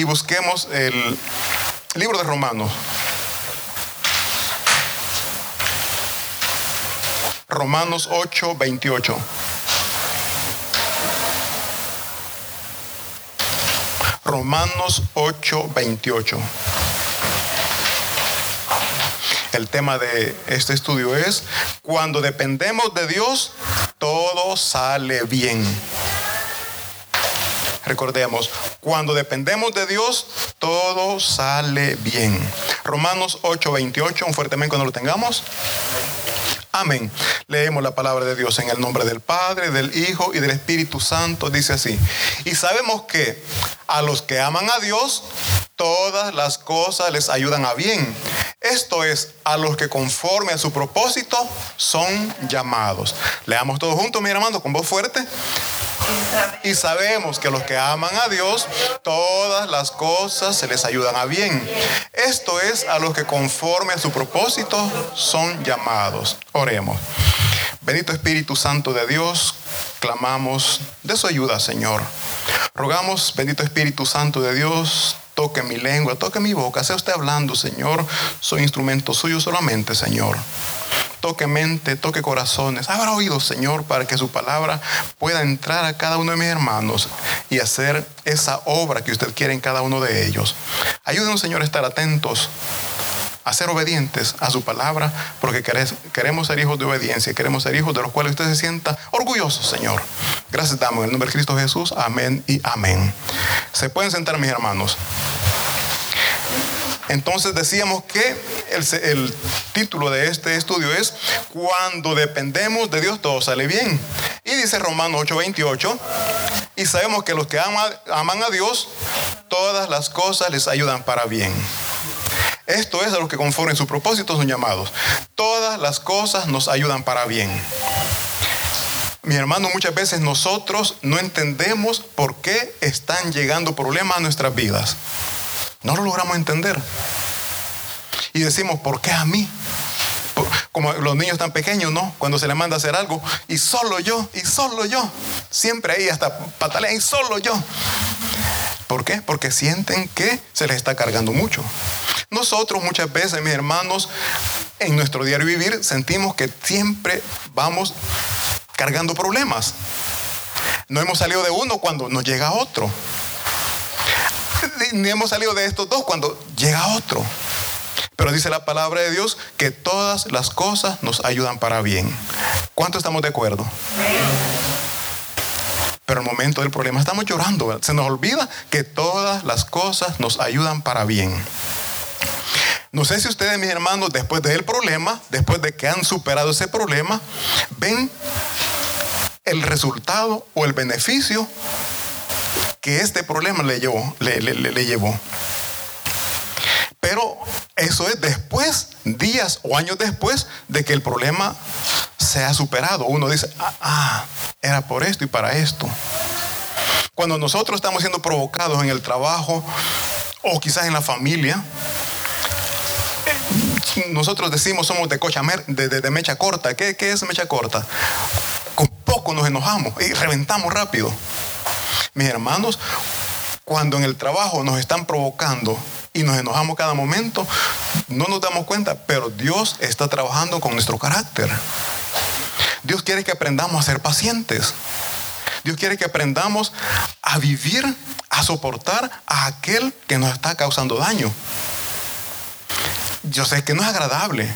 y busquemos el libro de Romanos. Romanos 8, 28. Romanos 8, 28. El tema de este estudio es, cuando dependemos de Dios, todo sale bien. Recordemos, cuando dependemos de Dios, todo sale bien. Romanos 8, 28, un fuerte amén cuando lo tengamos. Amén. Leemos la palabra de Dios en el nombre del Padre, del Hijo y del Espíritu Santo. Dice así. Y sabemos que a los que aman a Dios, todas las cosas les ayudan a bien. Esto es, a los que conforme a su propósito son llamados. Leamos todos juntos, mi hermano, con voz fuerte. Y sabemos que los que aman a Dios, todas las cosas se les ayudan a bien. Esto es a los que conforme a su propósito son llamados. Oremos. Bendito Espíritu Santo de Dios, clamamos de su ayuda, Señor. Rogamos, bendito Espíritu Santo de Dios, toque mi lengua, toque mi boca, sea usted hablando, Señor. Soy instrumento suyo solamente, Señor toque mente, toque corazones. Abra oídos, Señor, para que su palabra pueda entrar a cada uno de mis hermanos y hacer esa obra que usted quiere en cada uno de ellos. Ayúdenos, Señor, a estar atentos a ser obedientes a su palabra, porque queremos ser hijos de obediencia, queremos ser hijos de los cuales usted se sienta orgulloso, Señor. Gracias damos en el nombre de Cristo Jesús. Amén y amén. Se pueden sentar, mis hermanos. Entonces decíamos que el, título de este estudio es Cuando dependemos de Dios todo sale bien. Y dice Romanos 8:28, y sabemos que los que aman, a Dios, todas las cosas les ayudan para bien. Esto es a los que conforme su propósito son llamados. Todas las cosas nos ayudan para bien. Mi hermano, muchas veces nosotros no entendemos por qué están llegando problemas a nuestras vidas. No lo logramos entender. Y decimos, ¿por qué a mí? Como los niños tan pequeños, ¿no? Cuando se les manda a hacer algo, y solo yo, y solo yo. Siempre ahí hasta patalean, y solo yo. ¿Por qué? Porque sienten que se les está cargando mucho. Nosotros muchas veces, mis hermanos, en nuestro diario vivir sentimos que siempre vamos cargando problemas. No hemos salido de uno cuando nos llega otro ni hemos salido de estos dos cuando llega otro. Pero dice la palabra de Dios que todas las cosas nos ayudan para bien. ¿Cuánto estamos de acuerdo? Pero el momento del problema estamos llorando. Se nos olvida que todas las cosas nos ayudan para bien. No sé si ustedes, mis hermanos, después del problema, después de que han superado ese problema, ven el resultado o el beneficio que este problema le llevó, le, llevó. Pero eso es después, días o años después de que el problema se ha superado. Uno dice, ah, ah, era por esto y para esto. Cuando nosotros estamos siendo provocados en el trabajo o quizás en la familia, nosotros decimos somos de cocha de, mecha corta. ¿Qué, ¿Qué es mecha corta? Con poco nos enojamos y reventamos rápido. Mis hermanos, cuando en el trabajo nos están provocando y nos enojamos cada momento, no nos damos cuenta, pero Dios está trabajando con nuestro carácter. Dios quiere que aprendamos a ser pacientes. Dios quiere que aprendamos a vivir, a soportar a aquel que nos está causando daño. Yo sé que no es agradable,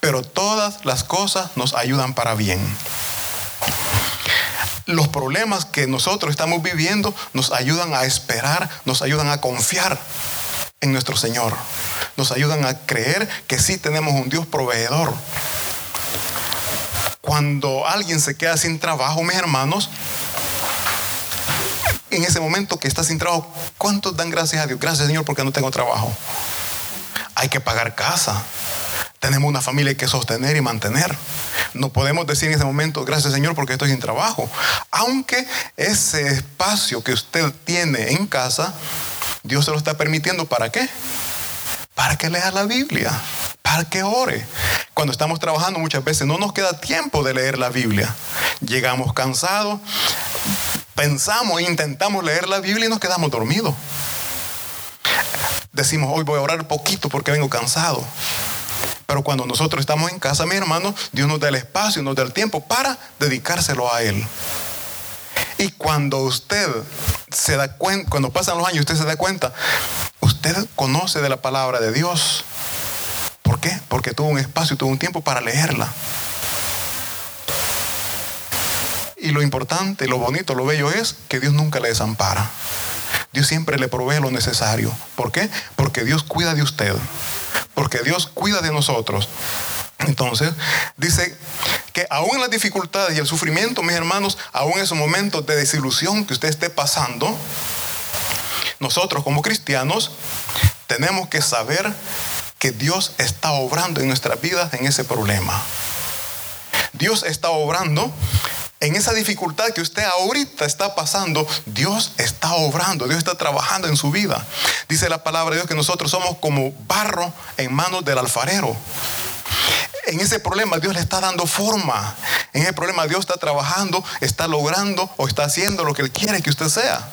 pero todas las cosas nos ayudan para bien los problemas que nosotros estamos viviendo nos ayudan a esperar, nos ayudan a confiar en nuestro Señor. Nos ayudan a creer que sí tenemos un Dios proveedor. Cuando alguien se queda sin trabajo, mis hermanos, en ese momento que está sin trabajo, ¿cuántos dan gracias a Dios? Gracias Señor porque no tengo trabajo. Hay que pagar casa. Tenemos una familia que sostener y mantener. No podemos decir en ese momento, gracias Señor porque estoy sin trabajo. Aunque ese espacio que usted tiene en casa, Dios se lo está permitiendo para qué? Para que lea la Biblia, para que ore. Cuando estamos trabajando muchas veces no nos queda tiempo de leer la Biblia. Llegamos cansados, pensamos, intentamos leer la Biblia y nos quedamos dormidos. decimos, hoy voy a orar poquito porque vengo cansado. Pero cuando nosotros estamos en casa, mi hermano, Dios nos da el espacio, nos da el tiempo para dedicárselo a Él. Y cuando usted se da cuenta, cuando pasan los años, usted se da cuenta, usted conoce de la palabra de Dios. ¿Por qué? Porque tuvo un espacio, tuvo un tiempo para leerla. Y lo importante, lo bonito, lo bello es que Dios nunca le desampara. Dios siempre le provee lo necesario. ¿Por qué? Porque Dios cuida de usted. Porque Dios cuida de nosotros. Entonces, dice que aún en las dificultades y el sufrimiento, mis hermanos, aún en esos momentos de desilusión que usted esté pasando, nosotros como cristianos tenemos que saber que Dios está obrando en nuestras vidas en ese problema. Dios está obrando en esa dificultad que usted ahorita está pasando, Dios está obrando, Dios está trabajando en su vida. Dice la palabra de Dios que nosotros somos como barro en manos del alfarero. En ese problema Dios le está dando forma. En ese problema Dios está trabajando, está logrando o está haciendo lo que Él quiere que usted sea.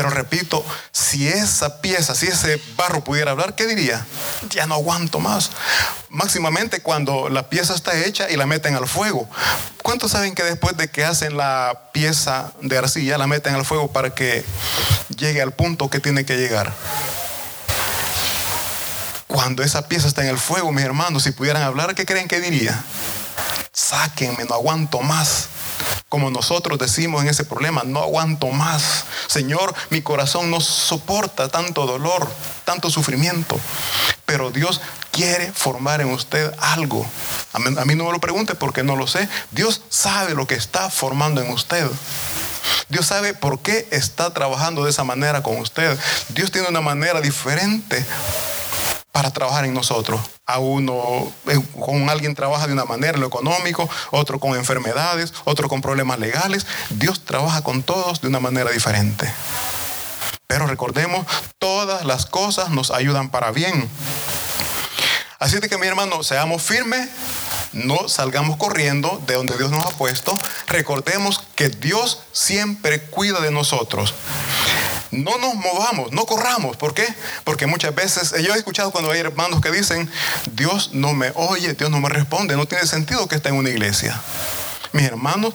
Pero repito, si esa pieza, si ese barro pudiera hablar, ¿qué diría? Ya no aguanto más. Máximamente cuando la pieza está hecha y la meten al fuego. ¿Cuántos saben que después de que hacen la pieza de arcilla, la meten al fuego para que llegue al punto que tiene que llegar? Cuando esa pieza está en el fuego, mis hermanos, si pudieran hablar, ¿qué creen que diría? Sáquenme, no aguanto más como nosotros decimos en ese problema, no aguanto más. Señor, mi corazón no soporta tanto dolor, tanto sufrimiento. Pero Dios quiere formar en usted algo. A mí, no me lo pregunte porque no lo sé. Dios sabe lo que está formando en usted. Dios sabe por qué está trabajando de esa manera con usted. Dios tiene una manera diferente para trabajar en nosotros. A uno, eh, con alguien trabaja de una manera, lo económico, otro con enfermedades, otro con problemas legales. Dios trabaja con todos de una manera diferente. Pero recordemos, todas las cosas nos ayudan para bien. Así de que mi hermano, seamos firmes, no salgamos corriendo de donde Dios nos ha puesto. Recordemos que Dios siempre cuida de nosotros no nos movamos, no corramos. ¿Por qué? Porque muchas veces, yo he escuchado cuando hay hermanos que dicen, Dios no me oye, Dios no me responde, no tiene sentido que esté en una iglesia. Mis hermanos,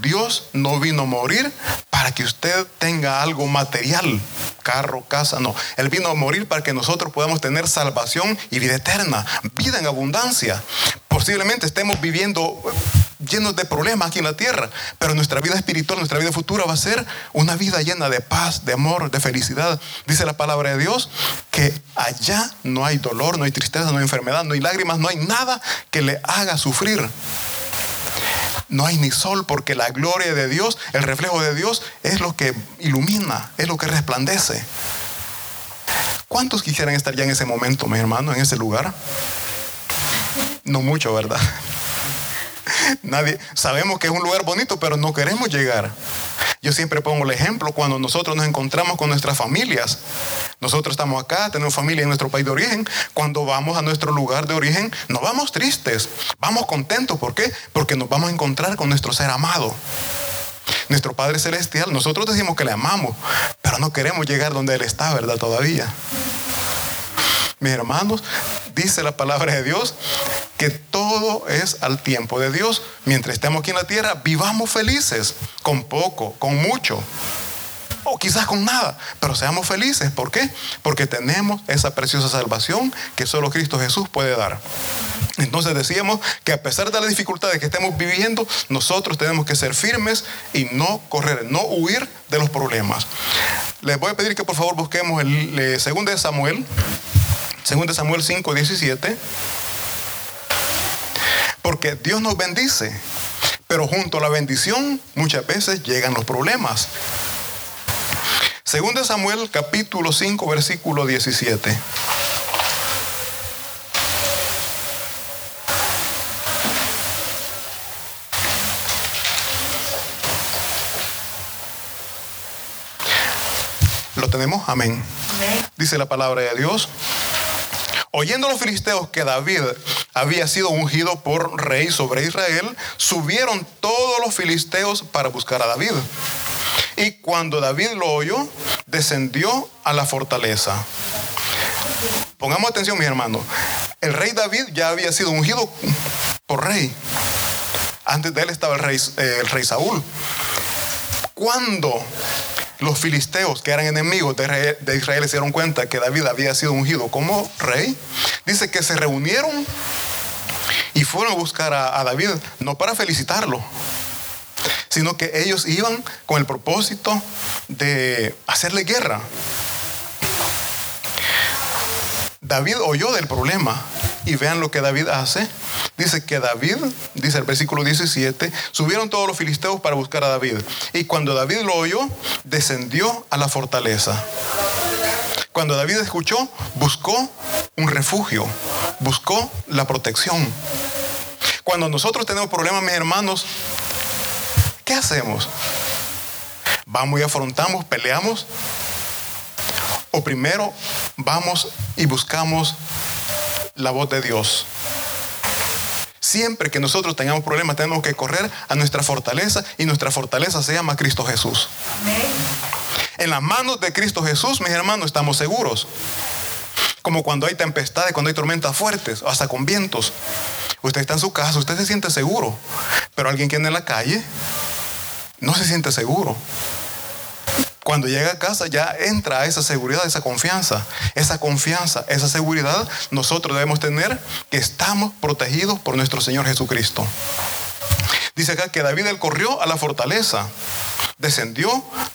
Dios no vino a morir para que usted tenga algo material, carro, casa, no. Él vino a morir para que nosotros podamos tener salvación y vida eterna, vida en abundancia. Posiblemente estemos viviendo llenos de problemas aquí en la tierra, pero nuestra vida espiritual, nuestra vida futura va a ser una vida llena de paz, de amor, de felicidad. Dice la palabra de Dios que allá no hay dolor, no hay tristeza, no hay enfermedad, no hay lágrimas, no hay nada que le haga sufrir. No hay ni sol porque la gloria de Dios, el reflejo de Dios es lo que ilumina, es lo que resplandece. ¿Cuántos quisieran estar ya en ese momento, mi hermano, en ese lugar? No mucho, ¿verdad? Nadie, sabemos que es un lugar bonito, pero no queremos llegar. Yo siempre pongo el ejemplo cuando nosotros nos encontramos con nuestras familias. Nosotros estamos acá, tenemos familia en nuestro país de origen. Cuando vamos a nuestro lugar de origen, no vamos tristes, vamos contentos. ¿Por qué? Porque nos vamos a encontrar con nuestro ser amado. Nuestro Padre Celestial, nosotros decimos que le amamos, pero no queremos llegar donde Él está, ¿verdad? Todavía. Mis hermanos, dice la palabra de Dios que todo es al tiempo de Dios. Mientras estemos aquí en la tierra, vivamos felices, con poco, con mucho, o quizás con nada, pero seamos felices. ¿Por qué? Porque tenemos esa preciosa salvación que solo Cristo Jesús puede dar. Entonces decíamos que a pesar de las dificultades que estemos viviendo, nosotros tenemos que ser firmes y no correr, no huir de los problemas. Les voy a pedir que por favor busquemos el, el segundo de Samuel, segundo de Samuel 5, 17. Porque Dios nos bendice, pero junto a la bendición muchas veces llegan los problemas. Segundo Samuel capítulo 5 versículo 17. ¿Lo tenemos? Amén. Dice la palabra de Dios. Oyendo los filisteos que David había sido ungido por rey sobre Israel, subieron todos los filisteos para buscar a David. Y cuando David lo oyó, descendió a la fortaleza. Pongamos atención, mis hermanos. El rey David ya había sido ungido por rey. Antes de él estaba el rey, eh, el rey Saúl. Cuando los filisteos, que eran enemigos de Israel, se dieron cuenta que David había sido ungido como rey, dice que se reunieron y fueron a buscar a, a David, no para felicitarlo, sino que ellos iban con el propósito de hacerle guerra. David oyó del problema y vean lo que David hace. Dice que David, dice el versículo 17, subieron todos los filisteos para buscar a David. Y cuando David lo oyó, descendió a la fortaleza. Cuando David escuchó, buscó un refugio, buscó la protección. Cuando nosotros tenemos problemas, mis hermanos, ¿qué hacemos? ¿Vamos y afrontamos, peleamos? ¿O primero vamos y buscamos la voz de Dios? Siempre que nosotros tengamos problemas, tenemos que correr a nuestra fortaleza y nuestra fortaleza se llama Cristo Jesús. En las manos de Cristo Jesús, mis hermanos, estamos seguros. Como cuando hay tempestades, cuando hay tormentas fuertes, hasta con vientos. Usted está en su casa, usted se siente seguro. Pero alguien que anda en la calle no se siente seguro. Cuando llega a casa ya entra esa seguridad, esa confianza. Esa confianza, esa seguridad, nosotros debemos tener que estamos protegidos por nuestro Señor Jesucristo. Dice acá que David él corrió a la fortaleza, descendió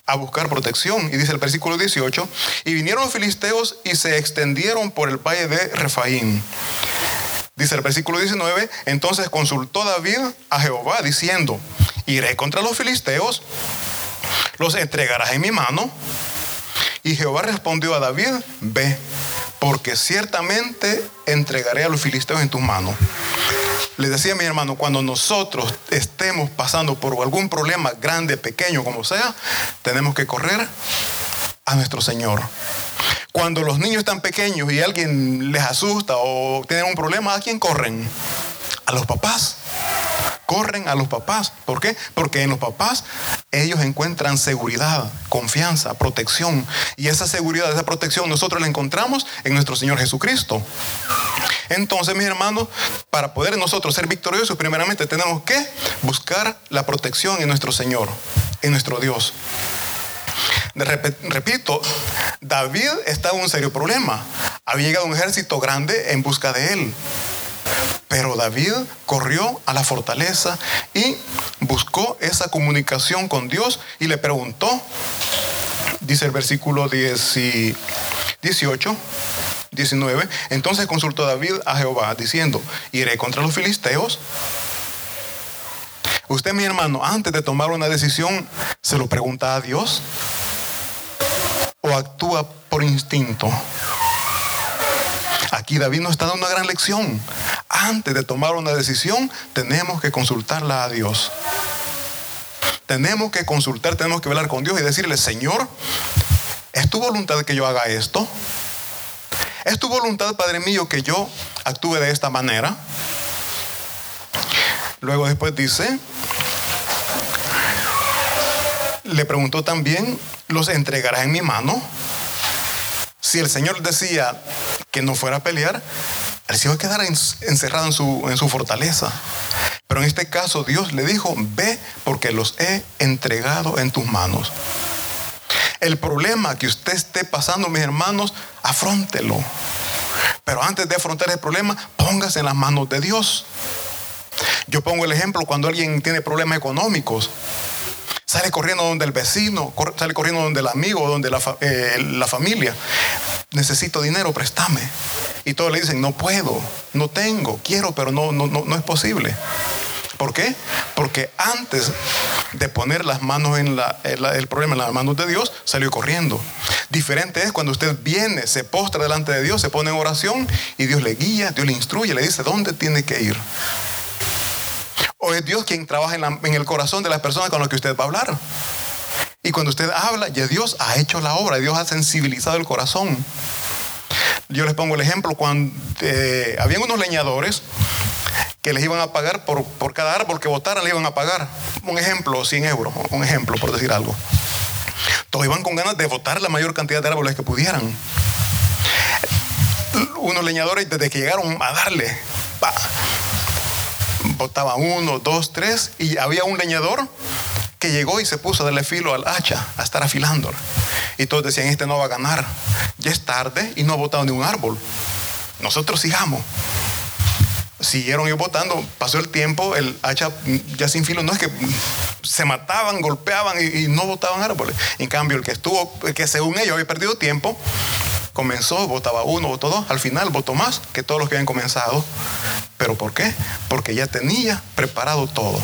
a buscar protección. Y dice el versículo 18, y vinieron los filisteos y se extendieron por el valle de Refaín. Dice el versículo 19, entonces consultó David a Jehová diciendo, iré contra los filisteos los entregarás en mi mano. Y Jehová respondió a David, ve, porque ciertamente entregaré a los filisteos en tu mano. Les decía a mi hermano, cuando nosotros estemos pasando por algún problema grande, pequeño, como sea, tenemos que correr a nuestro Señor. Cuando los niños están pequeños y alguien les asusta o tienen un problema, ¿a quién corren? A los papás corren a los papás. ¿Por qué? Porque en los papás ellos encuentran seguridad, confianza, protección. Y esa seguridad, esa protección nosotros la encontramos en nuestro Señor Jesucristo. Entonces, mis hermanos, para poder nosotros ser victoriosos, primeramente tenemos que buscar la protección en nuestro Señor, en nuestro Dios. Repito, David estaba en un serio problema. Había llegado un ejército grande en busca de él. Pero David corrió a la fortaleza y buscó esa comunicación con Dios y le preguntó, dice el versículo 18, 19, entonces consultó David a Jehová diciendo, iré contra los filisteos. Usted, mi hermano, antes de tomar una decisión, ¿se lo pregunta a Dios? ¿O actúa por instinto? Aquí David nos está dando una gran lección. Antes de tomar una decisión, tenemos que consultarla a Dios. Tenemos que consultar, tenemos que hablar con Dios y decirle, Señor, ¿es tu voluntad que yo haga esto? ¿Es tu voluntad, Padre mío, que yo actúe de esta manera? Luego después dice, le preguntó también, ¿los entregarás en mi mano? Si el Señor decía que no fuera a pelear, él se iba a quedar encerrado en su, fortaleza. Pero en este caso Dios le dijo, ve porque los he entregado en tus manos. El problema que usted esté pasando, mis hermanos, afrontelo. Pero antes de afrontar el problema, póngase en las manos de Dios. Yo pongo el ejemplo cuando alguien tiene problemas económicos. Sale corriendo donde el vecino, sale corriendo donde el amigo, donde la, eh, la familia. Necesito dinero, préstame. Y todos le dicen, no puedo, no tengo, quiero, pero no, no, no, no es posible. ¿Por qué? Porque antes de poner las manos en la, el problema en las manos de Dios, salió corriendo. Diferente es cuando usted viene, se postra delante de Dios, se pone en oración y Dios le guía, Dios le instruye, le dice dónde tiene que ir. ¿O es Dios quien trabaja en, el corazón de las personas con las que usted va a hablar? Y cuando usted habla, ya Dios ha hecho la obra, Dios ha sensibilizado el corazón. Yo les pongo el ejemplo, cuando eh, habían unos leñadores que les iban a pagar por, por cada árbol que votaran, le iban a pagar. Un ejemplo, 100 euros, un ejemplo, por decir algo. Todos iban con ganas de botar la mayor cantidad de árboles que pudieran. Unos leñadores desde que llegaron a darle, botaba uno, dos, tres, y había un leñador que llegó y se puso a darle filo al hacha, a estar afilando. Y todos decían, este no va a ganar. Ya es tarde y no ha botado ni un árbol. Nosotros sigamos. Siguieron y botando, pasó el tiempo, el hacha ya sin filo, no es que se mataban, golpeaban y, no botaban árboles. En cambio, el que estuvo, que según ellos había perdido tiempo, comenzó, votaba uno, votó dos, al final votó más que todos los que habían comenzado. ¿Pero por qué? Porque ya tenía preparado todo.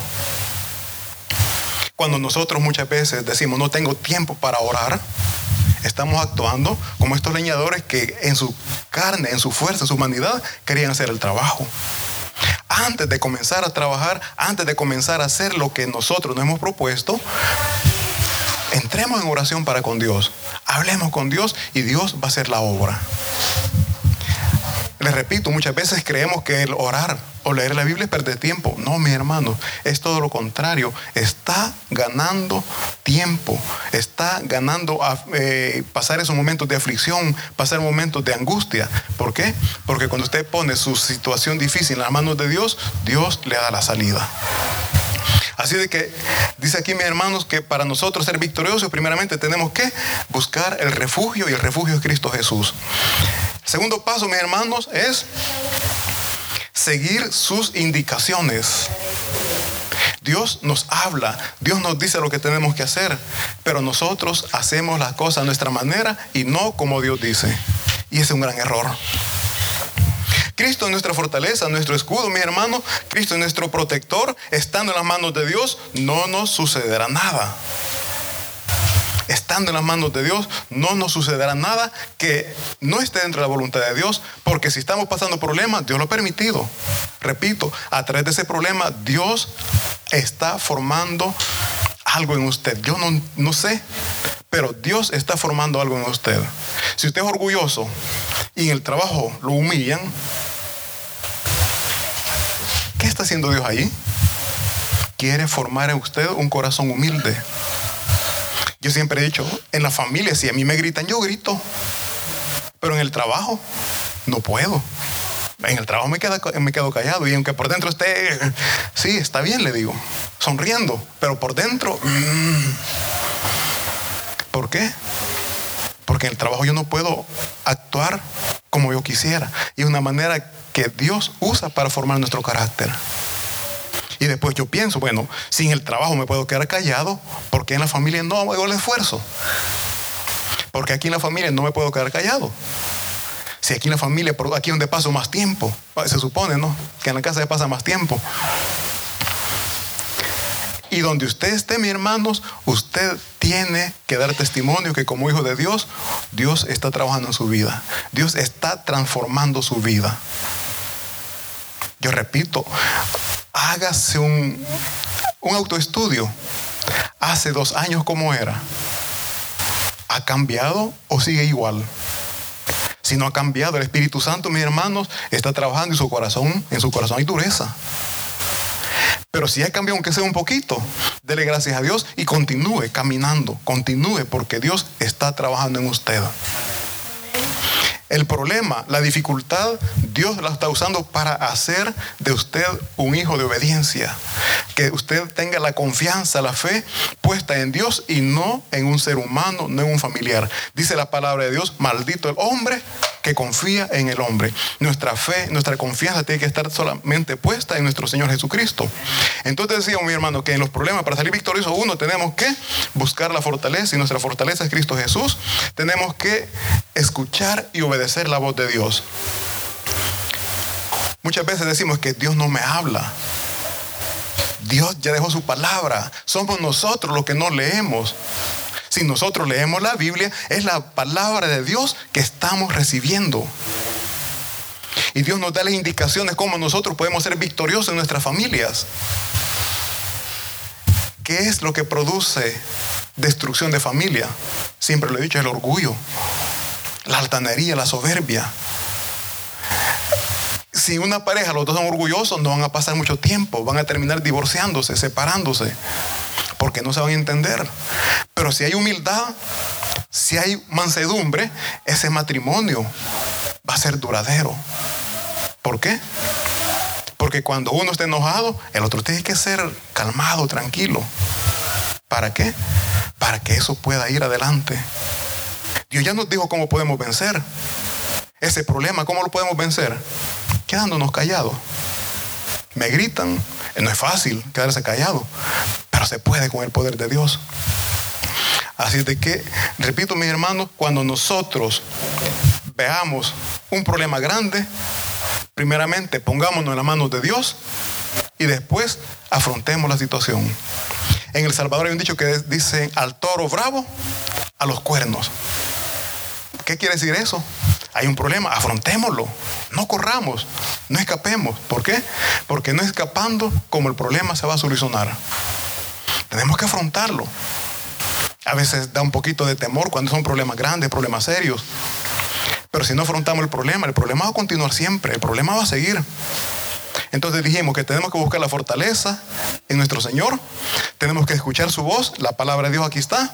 Cuando nosotros muchas veces decimos no tengo tiempo para orar, estamos actuando como estos leñadores que en su carne, en su fuerza, en su humanidad, querían hacer el trabajo. Antes de comenzar a trabajar, antes de comenzar a hacer lo que nosotros nos hemos propuesto, entremos en oración para con Dios. Hablemos con Dios y Dios va a hacer la obra. Les repito, muchas veces creemos que el orar o leer la Biblia es perder tiempo. No, mi hermano, es todo lo contrario. Está ganando tiempo, está ganando eh, pasar esos momentos de aflicción, pasar momentos de angustia. ¿Por qué? Porque cuando usted pone su situación difícil en las manos de Dios, Dios le da la salida. Así de que dice aquí, mis hermanos, que para nosotros ser victoriosos, primeramente tenemos que buscar el refugio y el refugio es Cristo Jesús. Segundo paso, mis hermanos, es seguir sus indicaciones. Dios nos habla, Dios nos dice lo que tenemos que hacer, pero nosotros hacemos las cosas a nuestra manera y no como Dios dice. Y es un gran error. Cristo es nuestra fortaleza, nuestro escudo, mi hermano. Cristo es nuestro protector. Estando en las manos de Dios, no nos sucederá nada. Estando en las manos de Dios, no nos sucederá nada que no esté dentro de la voluntad de Dios. Porque si estamos pasando problemas, Dios lo ha permitido. Repito, a través de ese problema, Dios está formando algo en usted. Yo no, no sé, pero Dios está formando algo en usted. Si usted es orgulloso y en el trabajo lo humillan, ¿Qué está haciendo Dios ahí? Quiere formar en usted un corazón humilde. Yo siempre he dicho, en la familia, si a mí me gritan, yo grito. Pero en el trabajo, no puedo. En el trabajo me, me quedo callado y aunque por dentro esté, sí, está bien, le digo, sonriendo, pero por dentro, mm. ¿por qué? Porque en el trabajo yo no puedo actuar como yo quisiera. Y es una manera que Dios usa para formar nuestro carácter. Y después yo pienso, bueno, sin el trabajo me puedo quedar callado, porque en la familia no hago el esfuerzo. Porque aquí en la familia no me puedo quedar callado. Si aquí en la familia, aquí donde paso más tiempo, se supone, ¿no? Que en la casa se pasa más tiempo. Y donde usted esté, mis hermanos, usted tiene que dar testimonio que como hijo de Dios, Dios está trabajando en su vida. Dios está transformando su vida. Yo repito, hágase un, un autoestudio. Hace dos años, ¿cómo era? ¿Ha cambiado o sigue igual? Si no ha cambiado, el Espíritu Santo, mis hermanos, está trabajando en su corazón, en su corazón hay dureza. Pero si ha cambiado, aunque sea un poquito, dele gracias a Dios y continúe caminando, continúe, porque Dios está trabajando en usted. El problema, la dificultad, Dios la está usando para hacer de usted un hijo de obediencia. Que usted tenga la confianza, la fe puesta en Dios y no en un ser humano, no en un familiar. Dice la palabra de Dios, maldito el hombre que confía en el hombre. Nuestra fe, nuestra confianza tiene que estar solamente puesta en nuestro Señor Jesucristo. Entonces decíamos, mi hermano, que en los problemas, para salir victorioso, uno, tenemos que buscar la fortaleza y nuestra fortaleza es Cristo Jesús. Tenemos que escuchar y obedecer la voz de Dios. Muchas veces decimos que Dios no me habla. Dios ya dejó su palabra. Somos nosotros los que no leemos. Si nosotros leemos la Biblia, es la palabra de Dios que estamos recibiendo. Y Dios nos da las indicaciones cómo nosotros podemos ser victoriosos en nuestras familias. ¿Qué es lo que produce destrucción de familia? Siempre lo he dicho, el orgullo, la altanería, la soberbia. Si una pareja, los dos son orgullosos, no van a pasar mucho tiempo, van a terminar divorciándose, separándose porque no se van a entender. Pero si hay humildad, si hay mansedumbre, ese matrimonio va a ser duradero. ¿Por qué? Porque cuando uno está enojado, el otro tiene que ser calmado, tranquilo. ¿Para qué? Para que eso pueda ir adelante. Dios ya nos dijo cómo podemos vencer ese problema. ¿Cómo lo podemos vencer? Quedándonos callados. Me gritan. No es fácil quedarse callado, pero se puede con el poder de Dios. Así de que, repito mis hermanos, cuando nosotros veamos un problema grande, primeramente pongámonos en las manos de Dios y después afrontemos la situación. En El Salvador hay un dicho que dice al toro bravo, a los cuernos. ¿Qué quiere decir eso? Hay un problema, afrontémoslo. No corramos, no escapemos. ¿Por qué? Porque no escapando como el problema se va a solucionar. Tenemos que afrontarlo. A veces da un poquito de temor cuando son problemas grandes, problemas serios. Pero si no afrontamos el problema, el problema va a continuar siempre, el problema va a seguir. Entonces dijimos que tenemos que buscar la fortaleza en nuestro Señor, tenemos que escuchar su voz, la palabra de Dios aquí está,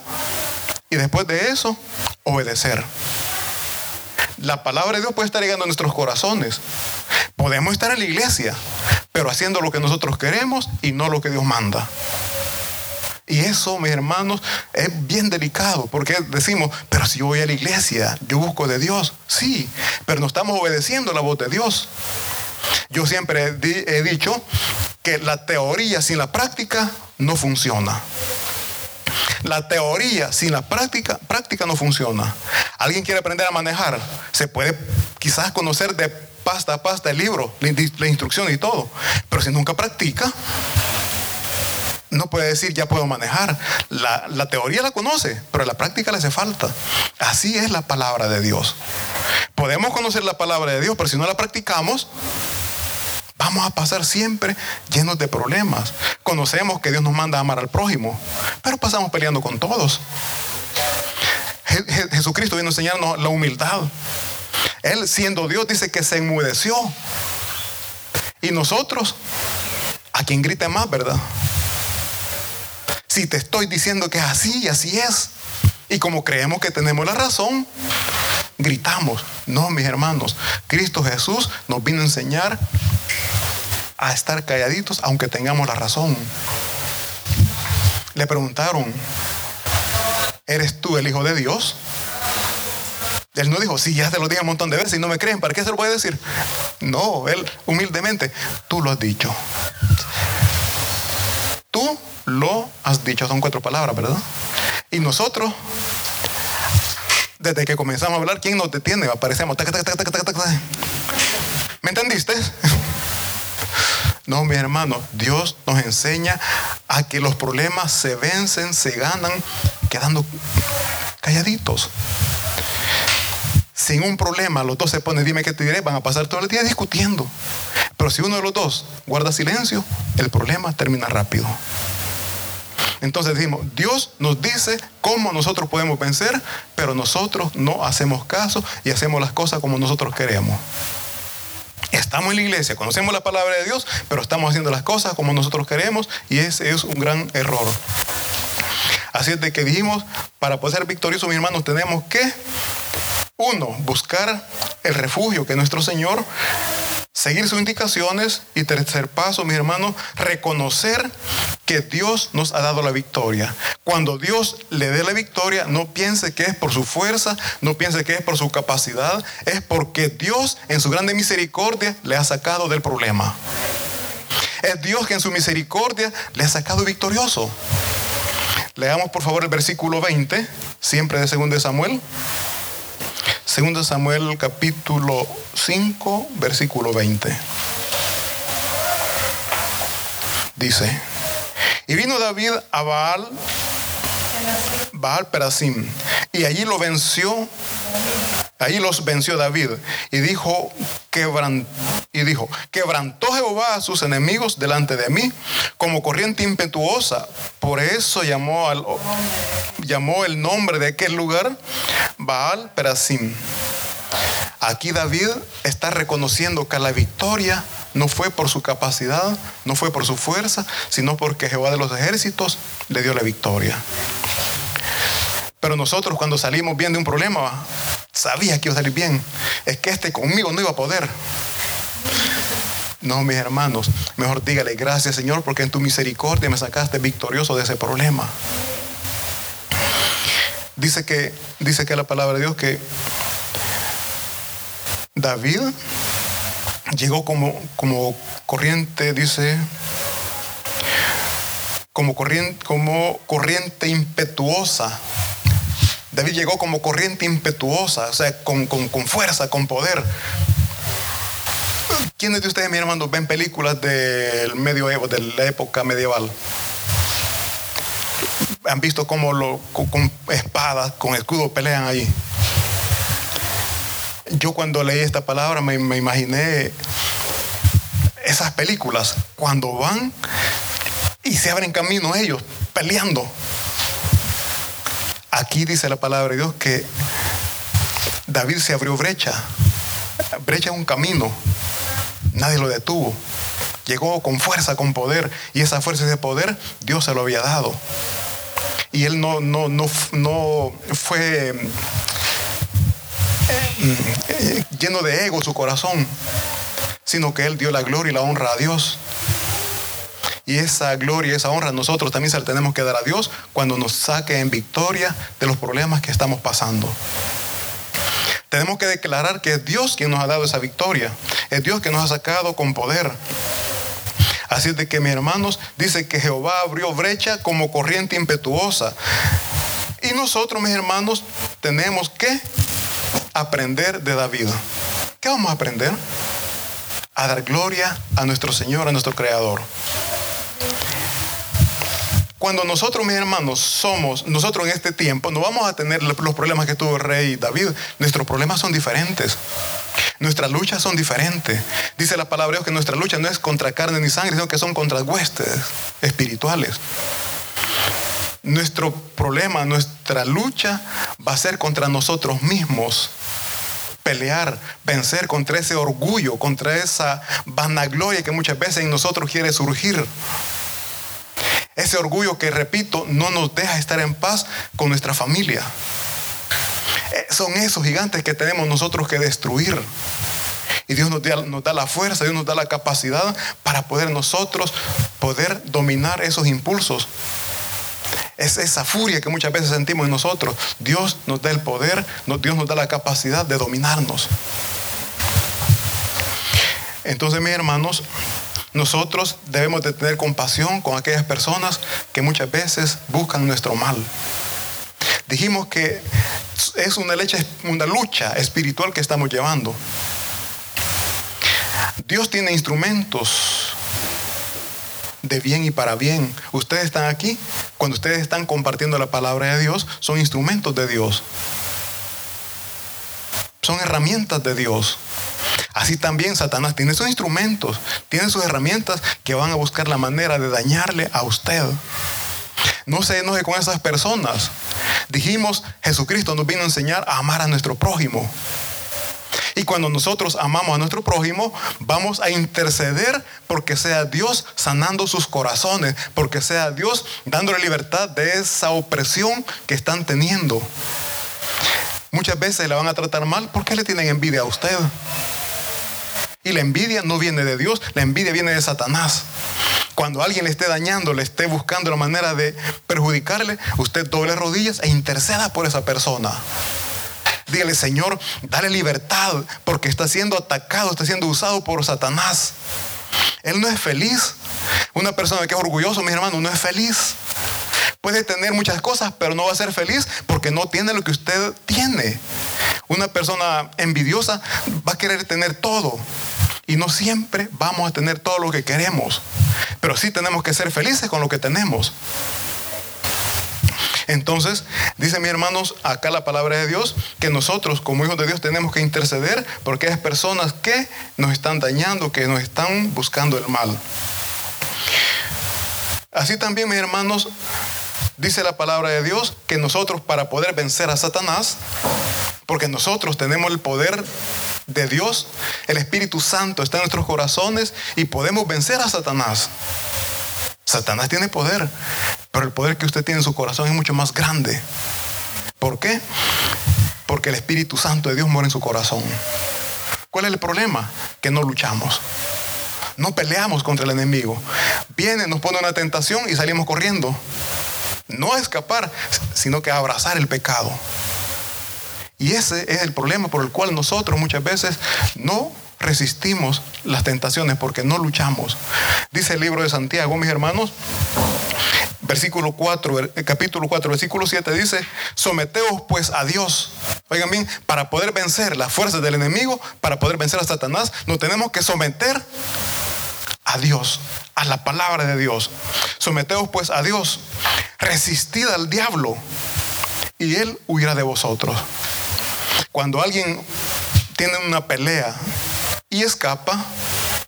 y después de eso, obedecer. La palabra de Dios puede estar llegando a nuestros corazones. Podemos estar en la iglesia, pero haciendo lo que nosotros queremos y no lo que Dios manda. Y eso, mis hermanos, es bien delicado, porque decimos, pero si yo voy a la iglesia, yo busco de Dios. Sí, pero no estamos obedeciendo la voz de Dios. Yo siempre he dicho que la teoría sin la práctica no funciona. La teoría sin la práctica, práctica no funciona. Alguien quiere aprender a manejar, se puede quizás conocer de pasta a pasta el libro, la instrucción y todo, pero si nunca practica, no puede decir ya puedo manejar. La, teoría la conoce, pero la práctica le hace falta. Así es la palabra de Dios. Podemos conocer la palabra de Dios, pero si no la practicamos, vamos a pasar siempre llenos de problemas. Conocemos que Dios nos manda a amar al prójimo, pero pasamos peleando con todos. Jesucristo vino a enseñarnos la humildad. Él siendo Dios dice que se enmudeció. Y nosotros, a quien grite más, ¿verdad? Si te estoy diciendo que es así y así es. Y como creemos que tenemos la razón, gritamos. No, mis hermanos, Cristo Jesús nos vino a enseñar a estar calladitos aunque tengamos la razón. Le preguntaron, ¿eres tú el Hijo de Dios? Él no dijo, sí, ya te lo dije un montón de veces y no me creen, ¿para qué se lo puede decir? No, él humildemente, tú lo has dicho. Tú lo has dicho, son cuatro palabras, ¿verdad? Y nosotros, desde que comenzamos a hablar, ¿quién nos detiene? Aparecemos. ¿Me entendiste? No, mi hermano, Dios nos enseña a que los problemas se vencen, se ganan, quedando calladitos. Sin un problema, los dos se ponen, dime qué te diré, van a pasar todo el día discutiendo. Pero si uno de los dos guarda silencio, el problema termina rápido. Entonces decimos, Dios nos dice cómo nosotros podemos vencer, pero nosotros no hacemos caso y hacemos las cosas como nosotros queremos. Estamos en la iglesia, conocemos la palabra de Dios, pero estamos haciendo las cosas como nosotros queremos y ese es un gran error. Así es de que dijimos, para poder ser victoriosos, mis hermanos, tenemos que, uno, buscar el refugio que nuestro Señor seguir sus indicaciones y tercer paso, mi hermano, reconocer que Dios nos ha dado la victoria. Cuando Dios le dé la victoria, no piense que es por su fuerza, no piense que es por su capacidad, es porque Dios en su grande misericordia le ha sacado del problema. Es Dios que en su misericordia le ha sacado victorioso. Leamos por favor el versículo 20, siempre de 2 de Samuel. Segundo Samuel capítulo 5, versículo 20. Dice, y vino David a Baal, Baal Perasim, y allí lo venció, allí los venció David, y dijo, y dijo, quebrantó Jehová a sus enemigos delante de mí, como corriente impetuosa, por eso llamó, al, llamó el nombre de aquel lugar Baal Perasim. Aquí David está reconociendo que la victoria no fue por su capacidad, no fue por su fuerza, sino porque Jehová de los ejércitos le dio la victoria. Pero nosotros cuando salimos bien de un problema, sabía que iba a salir bien. Es que este conmigo no iba a poder. No, mis hermanos, mejor dígale gracias Señor porque en tu misericordia me sacaste victorioso de ese problema. Dice que, dice que la palabra de Dios que David llegó como, como corriente, dice, como corriente, como corriente impetuosa. David llegó como corriente impetuosa, o sea, con, con fuerza, con poder. ¿Quiénes de ustedes, mi hermano, ven películas del medioevo, de la época medieval? Han visto cómo lo, con, espadas, con escudos pelean ahí. Yo cuando leí esta palabra me, me imaginé esas películas cuando van y se abren camino ellos peleando. Aquí dice la palabra de Dios que David se abrió brecha. Brecha es un camino Nadie lo detuvo. Llegó con fuerza, con poder. Y esa fuerza y ese poder Dios se lo había dado. Y él no, no, no, no fue eh, lleno de ego su corazón, sino que él dio la gloria y la honra a Dios. Y esa gloria, y esa honra nosotros también se la tenemos que dar a Dios cuando nos saque en victoria de los problemas que estamos pasando. Tenemos que declarar que es Dios quien nos ha dado esa victoria. Es Dios que nos ha sacado con poder. Así de que, mis hermanos, dice que Jehová abrió brecha como corriente impetuosa. Y nosotros, mis hermanos, tenemos que aprender de David. ¿Qué vamos a aprender? A dar gloria a nuestro Señor, a nuestro Creador. Cuando nosotros, mis hermanos, somos, nosotros en este tiempo, no vamos a tener los problemas que tuvo el rey David. Nuestros problemas son diferentes. Nuestras luchas son diferentes. Dice la palabra de Dios que nuestra lucha no es contra carne ni sangre, sino que son contra huestes espirituales. Nuestro problema, nuestra lucha va a ser contra nosotros mismos. Pelear, vencer contra ese orgullo, contra esa vanagloria que muchas veces en nosotros quiere surgir. Ese orgullo que, repito, no nos deja estar en paz con nuestra familia. Eh, son esos gigantes que tenemos nosotros que destruir. Y Dios nos da, la fuerza, Dios nos da la capacidad para poder nosotros poder dominar esos impulsos. Es esa furia que muchas veces sentimos en nosotros. Dios nos da el poder, Dios nos da la capacidad de dominarnos. Entonces, mis hermanos, nosotros debemos de tener compasión con aquellas personas que muchas veces buscan nuestro mal. Dijimos que es una, una lucha espiritual que estamos llevando. Dios tiene instrumentos de bien y para bien. Ustedes están aquí, cuando ustedes están compartiendo la palabra de Dios, son instrumentos de Dios. Son herramientas de Dios. Así también Satanás tiene sus instrumentos, tiene sus herramientas que van a buscar la manera de dañarle a usted. No se enoje con esas personas. Dijimos, Jesucristo nos vino a enseñar a amar a nuestro prójimo. Y cuando nosotros amamos a nuestro prójimo, vamos a interceder porque sea Dios sanando sus corazones, porque sea Dios dándole libertad de esa opresión que están teniendo. Muchas veces la van a tratar mal porque le tienen envidia a usted. Y la envidia no viene de Dios, la envidia viene de Satanás. Cuando alguien le esté dañando, le esté buscando la manera de perjudicarle, usted doble rodillas e interceda por esa persona. Dígale, Señor, dale libertad porque está siendo atacado, está siendo usado por Satanás. Él no es feliz. Una persona que es orgulloso, mi hermano, no es feliz. Puede tener muchas cosas, pero no va a ser feliz porque no tiene lo que usted tiene. Una persona envidiosa va a querer tener todo. Y no siempre vamos a tener todo lo que queremos. Pero sí tenemos que ser felices con lo que tenemos. Entonces, dice mi hermanos, acá la palabra de Dios, que nosotros como hijos de Dios tenemos que interceder porque hay personas que nos están dañando, que nos están buscando el mal. Así también, mis hermanos, dice la palabra de Dios que nosotros para poder vencer a Satanás, porque nosotros tenemos el poder de Dios, el Espíritu Santo está en nuestros corazones y podemos vencer a Satanás. Satanás tiene poder, pero el poder que usted tiene en su corazón es mucho más grande. ¿Por qué? Porque el Espíritu Santo de Dios muere en su corazón. ¿Cuál es el problema? Que no luchamos. No peleamos contra el enemigo. Viene, nos pone una tentación y salimos corriendo. No escapar, sino que abrazar el pecado. Y ese es el problema por el cual nosotros muchas veces no resistimos las tentaciones porque no luchamos. Dice el libro de Santiago, mis hermanos, versículo 4, capítulo 4, versículo 7 dice, someteos pues a Dios. Oigan bien, para poder vencer las fuerzas del enemigo, para poder vencer a Satanás, nos tenemos que someter a Dios, a la palabra de Dios. Someteos pues a Dios, resistid al diablo y él huirá de vosotros. Cuando alguien tiene una pelea y escapa,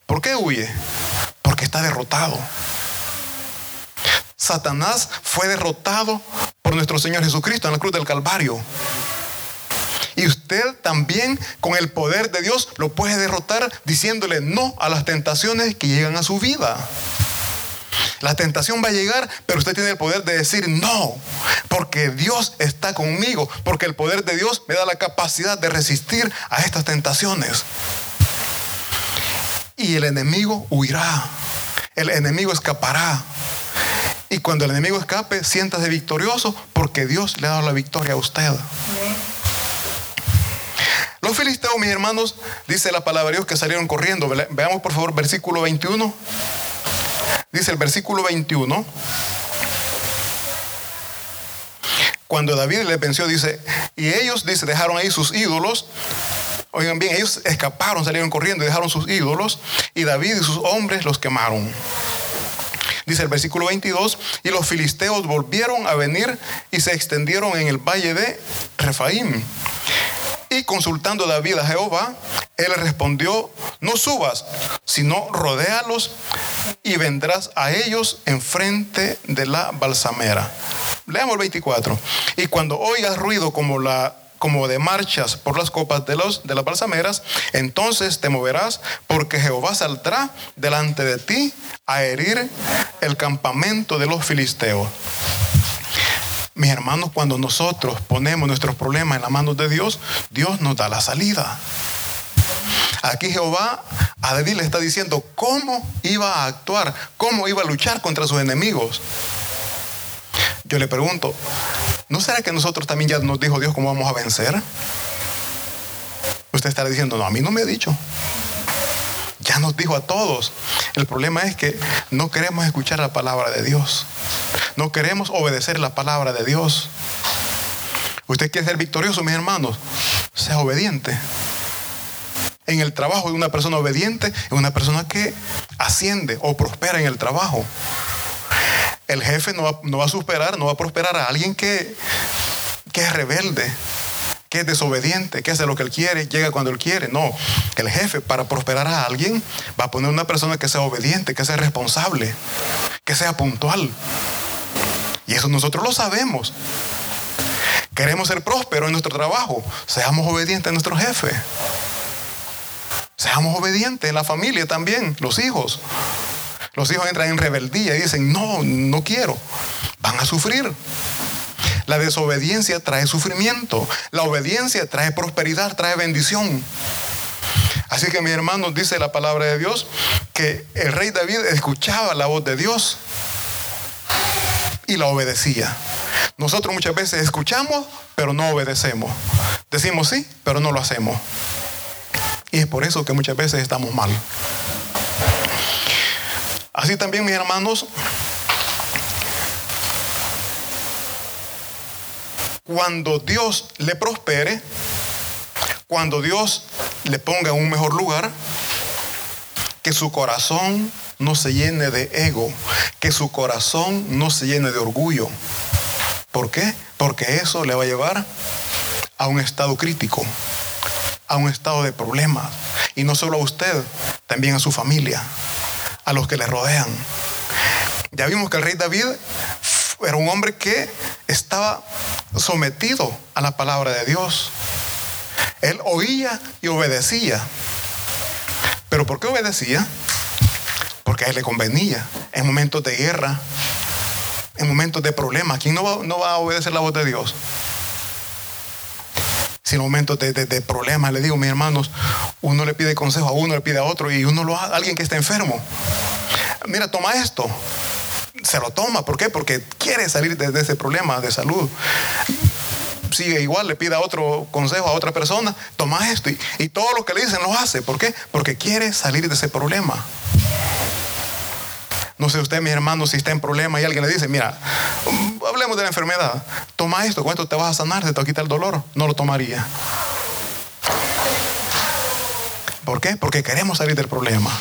¿por qué huye? Porque está derrotado. Satanás fue derrotado por nuestro Señor Jesucristo en la cruz del Calvario. Y usted también con el poder de Dios lo puede derrotar diciéndole no a las tentaciones que llegan a su vida. La tentación va a llegar, pero usted tiene el poder de decir no, porque Dios está conmigo, porque el poder de Dios me da la capacidad de resistir a estas tentaciones. Y el enemigo huirá, el enemigo escapará. Y cuando el enemigo escape, siéntase victorioso porque Dios le ha dado la victoria a usted. Los filisteos, mis hermanos, dice la palabra de Dios que salieron corriendo. Veamos por favor versículo 21. Dice el versículo 21. Cuando David le venció, dice, y ellos, dice, dejaron ahí sus ídolos. Oigan bien, ellos escaparon, salieron corriendo y dejaron sus ídolos. Y David y sus hombres los quemaron. Dice el versículo 22, y los filisteos volvieron a venir y se extendieron en el valle de Refaim. Y consultando David a Jehová, él respondió, no subas, sino rodéalos y vendrás a ellos enfrente de la balsamera. Leamos el 24. Y cuando oigas ruido como la como de marchas por las copas de, los, de las balsameras, entonces te moverás, porque Jehová saldrá delante de ti a herir el campamento de los filisteos. Mis hermanos, cuando nosotros ponemos nuestros problemas en las manos de Dios, Dios nos da la salida. Aquí Jehová a David le está diciendo cómo iba a actuar, cómo iba a luchar contra sus enemigos. Yo le pregunto, ¿no será que nosotros también ya nos dijo Dios cómo vamos a vencer? Usted estará diciendo, no, a mí no me ha dicho. Ya nos dijo a todos. El problema es que no queremos escuchar la palabra de Dios. No queremos obedecer la palabra de Dios. Usted quiere ser victorioso, mis hermanos. Sea obediente. En el trabajo de una persona obediente es una persona que asciende o prospera en el trabajo. El jefe no va, no va a superar, no va a prosperar a alguien que, que es rebelde, que es desobediente, que hace lo que él quiere, llega cuando él quiere. No, el jefe para prosperar a alguien va a poner una persona que sea obediente, que sea responsable, que sea puntual. Y eso nosotros lo sabemos. Queremos ser prósperos en nuestro trabajo. Seamos obedientes a nuestro jefe. Seamos obedientes en la familia también, los hijos. Los hijos entran en rebeldía y dicen, no, no quiero. Van a sufrir. La desobediencia trae sufrimiento. La obediencia trae prosperidad, trae bendición. Así que mis hermanos, dice la palabra de Dios, que el rey David escuchaba la voz de Dios y la obedecía. Nosotros muchas veces escuchamos, pero no obedecemos. Decimos sí, pero no lo hacemos. Y es por eso que muchas veces estamos mal. Así también, mis hermanos, cuando Dios le prospere, cuando Dios le ponga en un mejor lugar, que su corazón no se llene de ego, que su corazón no se llene de orgullo. ¿Por qué? Porque eso le va a llevar a un estado crítico, a un estado de problemas. Y no solo a usted, también a su familia, a los que le rodean. Ya vimos que el rey David era un hombre que estaba sometido a la palabra de Dios. Él oía y obedecía. ¿Pero por qué obedecía? Porque a él le convenía en momentos de guerra, en momentos de problemas. ¿Quién no va, no va a obedecer la voz de Dios? Si en momentos de, de, problemas le digo, mis hermanos, uno le pide consejo a uno, le pide a otro y uno lo a alguien que está enfermo. Mira, toma esto. Se lo toma. ¿Por qué? Porque quiere salir de, de ese problema de salud sigue igual, le pide otro consejo a otra persona, toma esto. Y, y, todo lo que le dicen lo hace. ¿Por qué? Porque quiere salir de ese problema. No sé usted, mis hermanos, si está en problema y alguien le dice, mira, hablemos de la enfermedad, toma esto, ¿cuánto te vas a sanar? ¿Te va a quitar el dolor? No lo tomaría. ¿Por qué? Porque queremos salir del problema.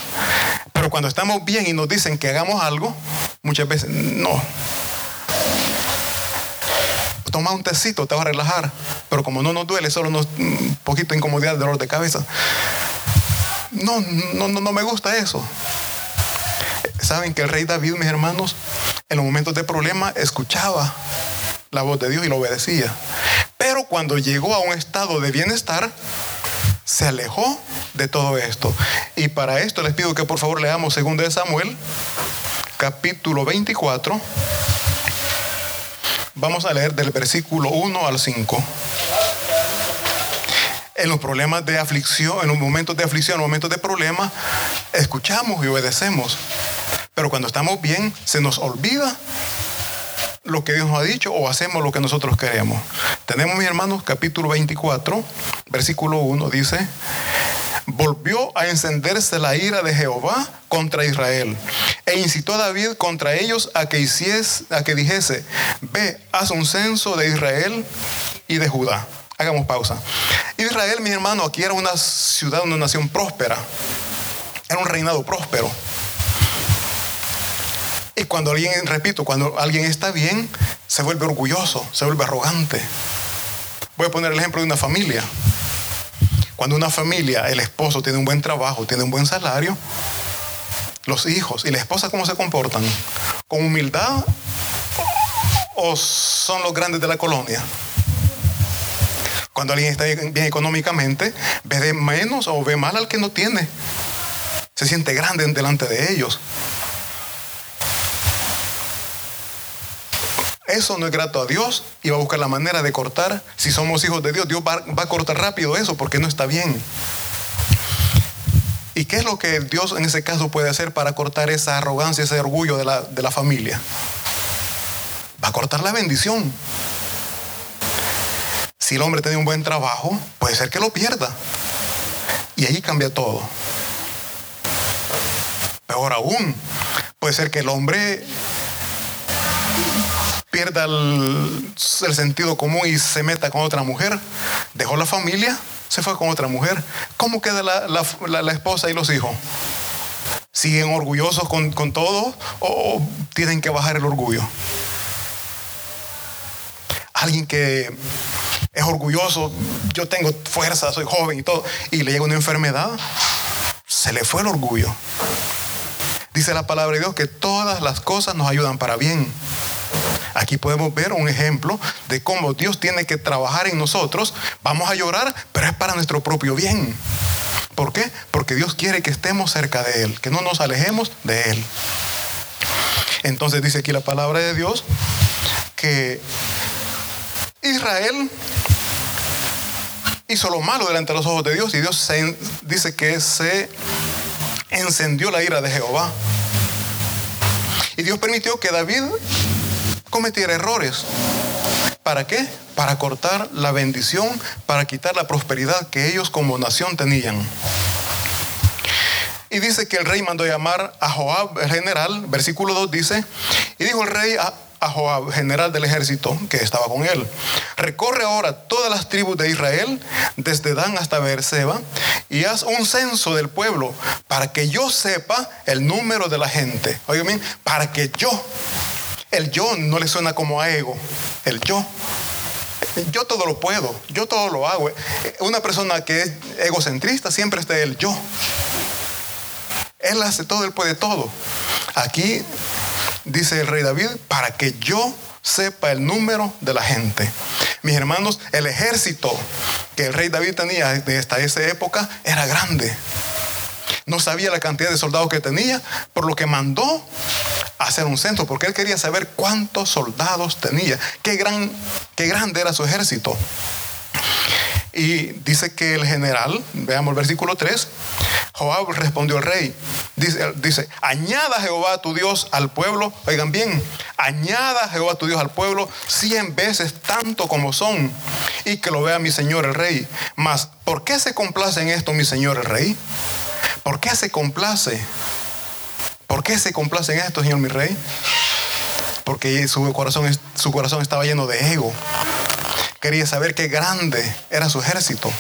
Pero cuando estamos bien y nos dicen que hagamos algo, muchas veces no. Toma un tecito, te va a relajar. Pero como no nos duele, solo un mm, poquito de incomodidad, dolor de cabeza. No, no, no, no me gusta eso. Saben que el rey David, mis hermanos, en los momentos de problema escuchaba la voz de Dios y lo obedecía. Pero cuando llegó a un estado de bienestar, se alejó de todo esto. Y para esto les pido que por favor leamos 2 de Samuel, capítulo 24. Vamos a leer del versículo 1 al 5 en los problemas de aflicción, en los momentos de aflicción, en los momentos de problema, escuchamos y obedecemos. Pero cuando estamos bien, se nos olvida lo que Dios nos ha dicho o hacemos lo que nosotros queremos. Tenemos, mis hermanos, capítulo 24, versículo 1, dice, volvió a encenderse la ira de Jehová contra Israel e incitó a David contra ellos a que, hiciese, a que dijese, ve, haz un censo de Israel y de Judá. Hagamos pausa. Israel, mis hermanos, aquí era una ciudad, una nación próspera. Era un reinado próspero. Y cuando alguien, repito, cuando alguien está bien, se vuelve orgulloso, se vuelve arrogante. Voy a poner el ejemplo de una familia. Cuando una familia, el esposo tiene un buen trabajo, tiene un buen salario, los hijos y la esposa, ¿cómo se comportan? ¿Con humildad o son los grandes de la colonia? Cuando alguien está bien económicamente, ve de menos o ve mal al que no tiene. Se siente grande delante de ellos. Eso no es grato a Dios y va a buscar la manera de cortar. Si somos hijos de Dios, Dios va, a cortar rápido eso porque no está bien. ¿Y qué es lo que Dios en ese caso puede hacer para cortar esa arrogancia, ese orgullo de la, de la familia? Va a cortar la bendición. Si el hombre tiene un buen trabajo, puede ser que lo pierda. Y ahí cambia todo. Peor aún, puede ser que el hombre pierda el, sentido común y se meta con otra mujer. Dejó la familia, se fue con otra mujer. ¿Cómo queda la, esposa y los hijos? ¿Siguen orgullosos con, todo o tienen que bajar el orgullo? Alguien que es orgulloso, yo tengo fuerza, soy joven y todo, y le llega una enfermedad, se le fue el orgullo. Dice la palabra de Dios que todas las cosas nos ayudan para bien. Aquí podemos ver un ejemplo de cómo Dios tiene que trabajar en nosotros. Vamos a llorar, pero es para nuestro propio bien. ¿Por qué? Porque Dios quiere que estemos cerca de Él, que no nos alejemos de Él. Entonces dice aquí la palabra de Dios que Israel hizo lo malo delante de los ojos de Dios y Dios dice que se encendió la ira de Jehová. Y Dios permitió que David cometiera errores. ¿Para qué? Para cortar la bendición, para quitar la prosperidad que ellos como nación tenían. Y dice que el rey mandó llamar a Joab, el general, versículo 2 dice, y dijo el rey a, a general del ejército que estaba con él. Recorre ahora todas las tribus de Israel, desde Dan hasta Beerseba, y haz un censo del pueblo para que yo sepa el número de la gente. Oigan para que yo, el yo no le suena como a ego, el yo. Yo todo lo puedo, yo todo lo hago. Una persona que es egocentrista siempre está el yo. Él hace todo, él puede todo. Aquí dice el rey David, para que yo sepa el número de la gente. Mis hermanos, el ejército que el rey David tenía desde esta esa época era grande. No sabía la cantidad de soldados que tenía, por lo que mandó hacer un censo, porque él quería saber cuántos soldados tenía, qué, gran, qué grande era su ejército. Y dice que el general, veamos el versículo 3, Joab respondió al rey, dice, añada Jehová tu Dios al pueblo, oigan bien, añada Jehová tu Dios al pueblo cien veces tanto como son, y que lo vea mi señor el rey. Mas, ¿por qué se complace en esto mi señor el rey? ¿Por qué se complace? ¿Por qué se complace en esto, señor mi rey? Porque su corazón, su corazón estaba lleno de ego. Quería saber qué grande era su ejército.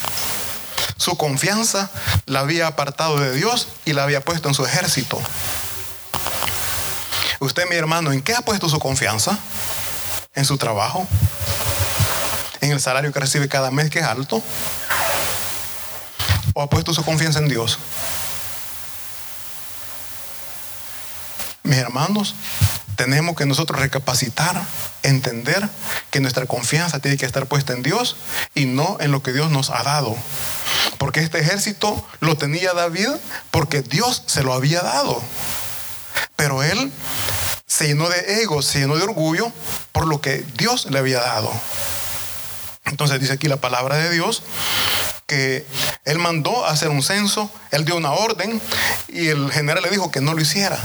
Su confianza la había apartado de Dios y la había puesto en su ejército. Usted, mi hermano, ¿en qué ha puesto su confianza? ¿En su trabajo? ¿En el salario que recibe cada mes que es alto? ¿O ha puesto su confianza en Dios? Mis hermanos, tenemos que nosotros recapacitar, entender que nuestra confianza tiene que estar puesta en Dios y no en lo que Dios nos ha dado. Porque este ejército lo tenía David porque Dios se lo había dado. Pero él se llenó de ego, se llenó de orgullo por lo que Dios le había dado. Entonces dice aquí la palabra de Dios que él mandó hacer un censo, él dio una orden y el general le dijo que no lo hiciera.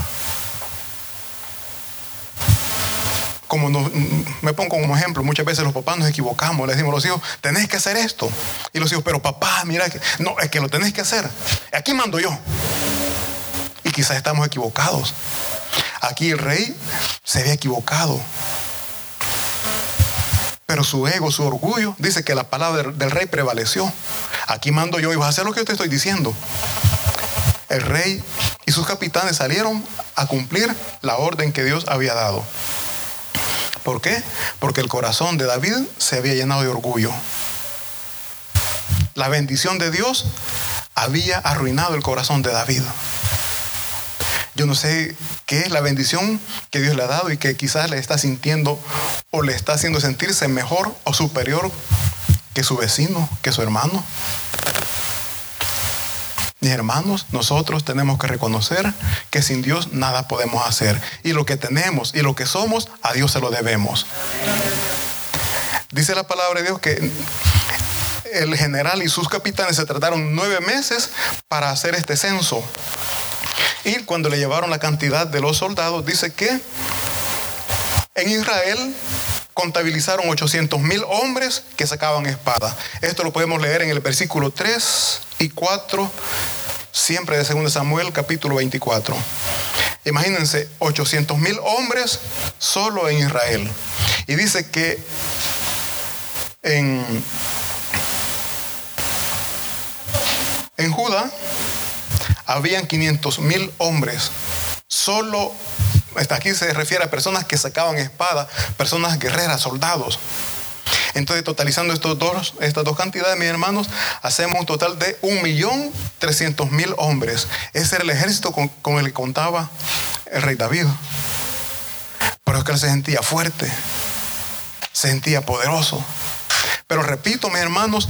Como me pongo como ejemplo, muchas veces los papás nos equivocamos, le decimos a los hijos, tenés que hacer esto. Y los hijos, pero papá, mira, no, es que lo tenés que hacer. Aquí mando yo. Y quizás estamos equivocados. Aquí el rey se había equivocado. Pero su ego, su orgullo, dice que la palabra del rey prevaleció. Aquí mando yo y vas a hacer lo que yo te estoy diciendo. El rey y sus capitanes salieron a cumplir la orden que Dios había dado. ¿Por qué? Porque el corazón de David se había llenado de orgullo. La bendición de Dios había arruinado el corazón de David. Yo no sé qué es la bendición que Dios le ha dado y que quizás le está sintiendo o le está haciendo sentirse mejor o superior que su vecino, que su hermano. Mis hermanos, nosotros tenemos que reconocer que sin Dios nada podemos hacer. Y lo que tenemos y lo que somos, a Dios se lo debemos. Dice la palabra de Dios que el general y sus capitanes se trataron nueve meses para hacer este censo. Y cuando le llevaron la cantidad de los soldados, dice que en Israel contabilizaron 800 mil hombres que sacaban espada. Esto lo podemos leer en el versículo 3 y 4, siempre de 2 Samuel capítulo 24. Imagínense, 800 mil hombres solo en Israel. Y dice que en, en Judá habían 500 mil hombres solo aquí se refiere a personas que sacaban espada, personas guerreras, soldados. Entonces, totalizando estos dos, estas dos cantidades, mis hermanos, hacemos un total de 1.300.000 hombres. Ese era el ejército con, con, el que contaba el rey David. Pero es que él se sentía fuerte, se sentía poderoso. Pero repito, mis hermanos,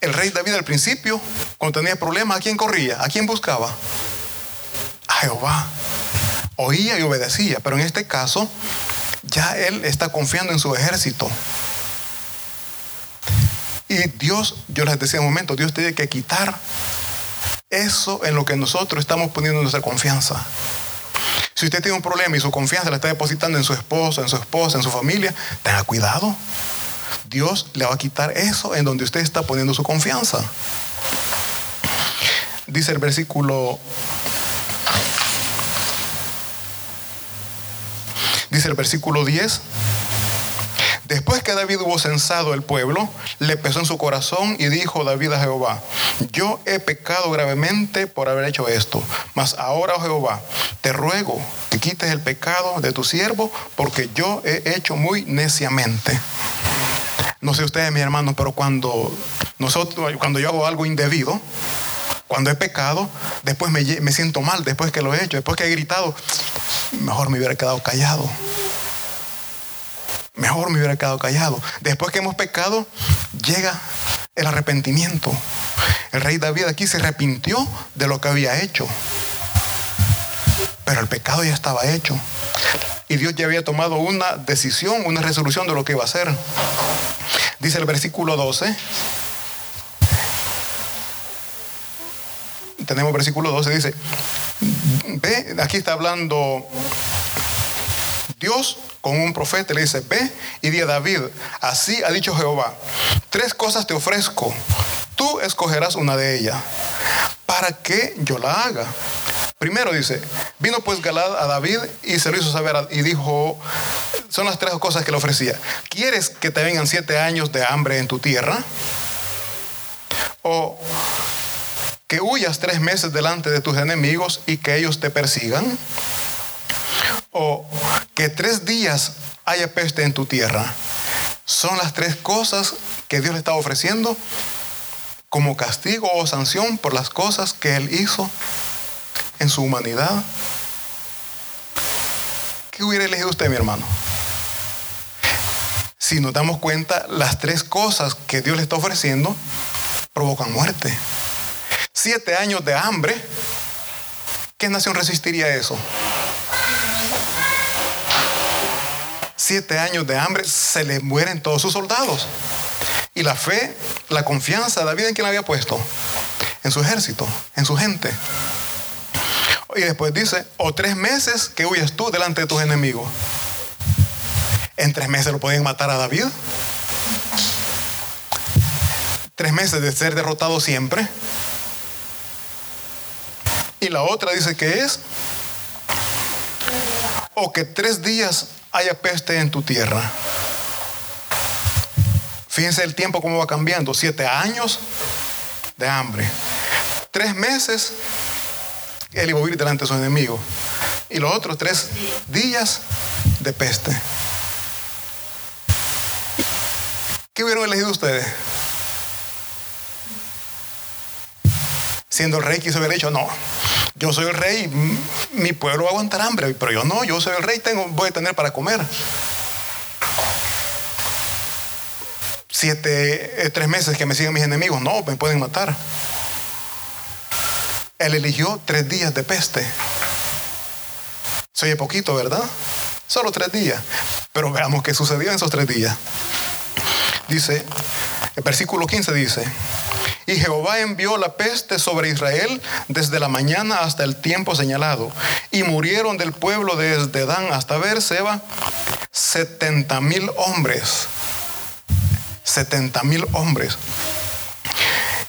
el rey David al principio, cuando tenía problemas, ¿a quién corría? ¿A quién buscaba? A Jehová oía y obedecía, pero en este caso ya él está confiando en su ejército. Y Dios, yo les decía un momento, Dios tiene que quitar eso en lo que nosotros estamos poniendo nuestra confianza. Si usted tiene un problema y su confianza la está depositando en su esposo, en su esposa, en su familia, tenga cuidado. Dios le va a quitar eso en donde usted está poniendo su confianza. Dice el versículo Dice el versículo 10. Después que David hubo censado el pueblo, le pesó en su corazón y dijo David a Jehová, yo he pecado gravemente por haber hecho esto, mas ahora, oh Jehová, te ruego que quites el pecado de tu siervo, porque yo he hecho muy neciamente. No sé ustedes, mis hermanos, pero cuando, nosotros, cuando yo hago algo indebido, cuando he pecado, después me, siento mal, después que lo he hecho, después que he gritado, mejor me hubiera quedado callado. Mejor me hubiera quedado callado. Después que hemos pecado, llega el arrepentimiento. El rey David aquí se arrepintió de lo que había hecho. Pero el pecado ya estaba hecho. Y Dios ya había tomado una decisión, una resolución de lo que iba a hacer. Dice el versículo 12. Tenemos versículo 12, dice, ve, aquí está hablando Dios con un profeta, le dice, ve y di a David, así ha dicho Jehová, tres cosas te ofrezco, tú escogerás una de ellas, para que yo la haga. Primero dice, vino pues Galad a David y se lo hizo saber y dijo, son las tres cosas que le ofrecía. ¿Quieres que te vengan siete años de hambre en tu tierra? ¿O que huyas tres meses delante de tus enemigos y que ellos te persigan? ¿O que tres días haya peste en tu tierra? Son las tres cosas que Dios le está ofreciendo como castigo o sanción por las cosas que Él hizo en su humanidad. ¿Qué hubiera elegido usted, mi hermano? Si nos damos cuenta, las tres cosas que Dios le está ofreciendo provocan muerte. Siete años de hambre. ¿Qué nación resistiría eso? Siete años de hambre, se le mueren todos sus soldados. Y la fe, la confianza, David en quién la había puesto? En su ejército, en su gente. Y después dice, o tres meses que huyes tú delante de tus enemigos. En tres meses lo pueden matar a David. Tres meses de ser derrotado siempre. Y la otra dice que es, o que tres días haya peste en tu tierra. Fíjense el tiempo cómo va cambiando. Siete años de hambre. Tres meses él iba delante de sus enemigos. Y los otros tres días de peste. ¿Qué hubieran elegido ustedes? Siendo el rey, quiso haber dicho, no, yo soy el rey, mi pueblo va a aguantar hambre, pero yo no, yo soy el rey, tengo, voy a tener para comer. siete, eh, tres meses que me siguen mis enemigos. No, me pueden matar. Él eligió tres días de peste. Soy poquito, ¿verdad? Solo tres días. Pero veamos qué sucedió en esos tres días. Dice, el versículo 15 dice, y Jehová envió la peste sobre Israel desde la mañana hasta el tiempo señalado. Y murieron del pueblo desde Dan hasta Berseba setenta mil hombres. 70 mil hombres.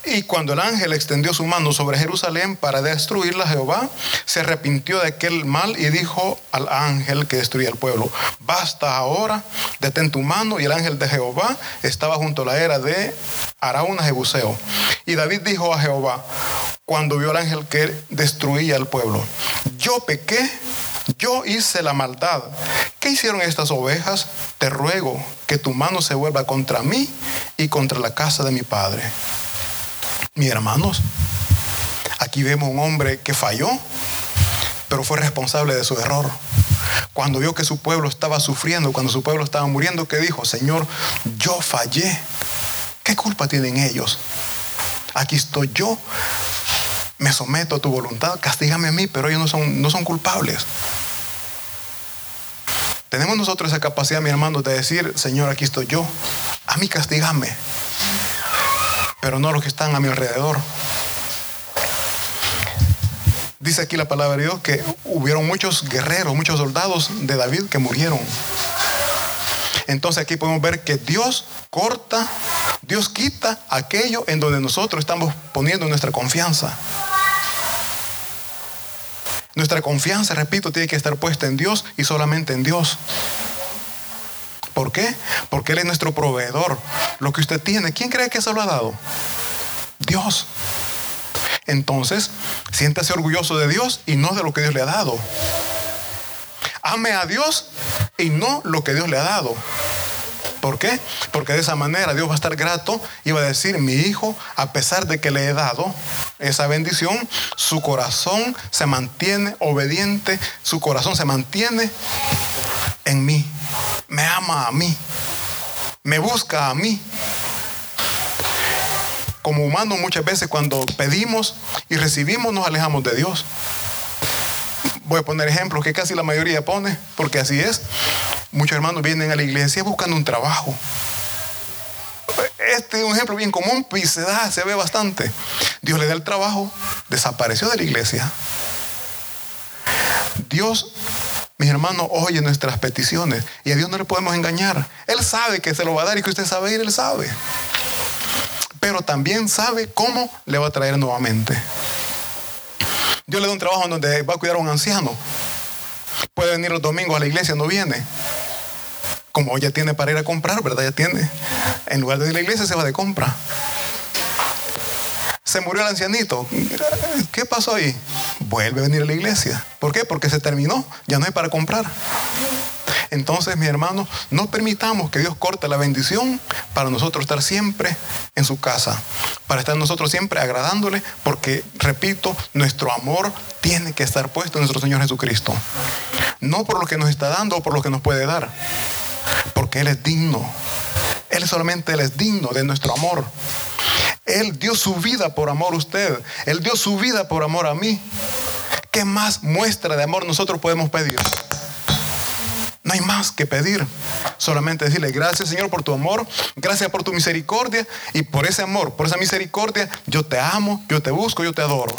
Y cuando el ángel extendió su mano sobre Jerusalén para destruirla, Jehová se arrepintió de aquel mal y dijo al ángel que destruía el pueblo, basta ahora, detén tu mano. Y el ángel de Jehová estaba junto a la era de Araúna Jebuseo. Y David dijo a Jehová, cuando vio al ángel que destruía el pueblo, yo pequé yo hice la maldad. ¿Qué hicieron estas ovejas? Te ruego que tu mano se vuelva contra mí y contra la casa de mi padre. Mis hermanos, aquí vemos un hombre que falló, pero fue responsable de su error. Cuando vio que su pueblo estaba sufriendo, cuando su pueblo estaba muriendo, ¿qué dijo? Señor, yo fallé. ¿Qué culpa tienen ellos? Aquí estoy yo me someto a tu voluntad, castígame a mí, pero ellos no son, no son culpables. Tenemos nosotros esa capacidad, mi hermano, de decir, Señor, aquí estoy yo, a mí castígame, pero no los que están a mi alrededor. Dice aquí la palabra de Dios que hubieron muchos guerreros, muchos soldados de David que murieron. Entonces aquí podemos ver que Dios corta, Dios quita aquello en donde nosotros estamos poniendo nuestra confianza. Nuestra confianza, repito, tiene que estar puesta en Dios y solamente en Dios. ¿Por qué? Porque Él es nuestro proveedor. Lo que usted tiene, ¿quién cree que se lo ha dado? Dios. Entonces, siéntase orgulloso de Dios y no de lo que Dios le ha dado. Ame a Dios y no lo que Dios le ha dado. ¿Por qué? Porque de esa manera Dios va a estar grato y va a decir, mi hijo, a pesar de que le he dado esa bendición, su corazón se mantiene obediente, su corazón se mantiene en mí, me ama a mí, me busca a mí. Como humanos muchas veces cuando pedimos y recibimos nos alejamos de Dios. Voy a poner ejemplos que casi la mayoría pone, porque así es. Muchos hermanos vienen a la iglesia buscando un trabajo. Este es un ejemplo bien común y se da, se ve bastante. Dios le da el trabajo, desapareció de la iglesia. Dios, mis hermanos, oye nuestras peticiones y a Dios no le podemos engañar. Él sabe que se lo va a dar y que usted sabe ir, Él sabe. Pero también sabe cómo le va a traer nuevamente. Dios le da un trabajo donde va a cuidar a un anciano. Puede venir los domingos a la iglesia, no viene. Como ya tiene para ir a comprar, ¿verdad? Ya tiene. En lugar de ir a la iglesia, se va de compra. Se murió el ancianito. ¿Qué pasó ahí? Vuelve a venir a la iglesia. ¿Por qué? Porque se terminó. Ya no hay para comprar. Entonces, mi hermano, no permitamos que Dios corte la bendición para nosotros estar siempre en su casa, para estar nosotros siempre agradándole, porque, repito, nuestro amor tiene que estar puesto en nuestro Señor Jesucristo. No por lo que nos está dando o por lo que nos puede dar, porque Él es digno. Él solamente Él es digno de nuestro amor. Él dio su vida por amor a usted. Él dio su vida por amor a mí. ¿Qué más muestra de amor nosotros podemos pedir? No hay más que pedir. Solamente decirle gracias Señor por tu amor, gracias por tu misericordia y por ese amor, por esa misericordia, yo te amo, yo te busco, yo te adoro.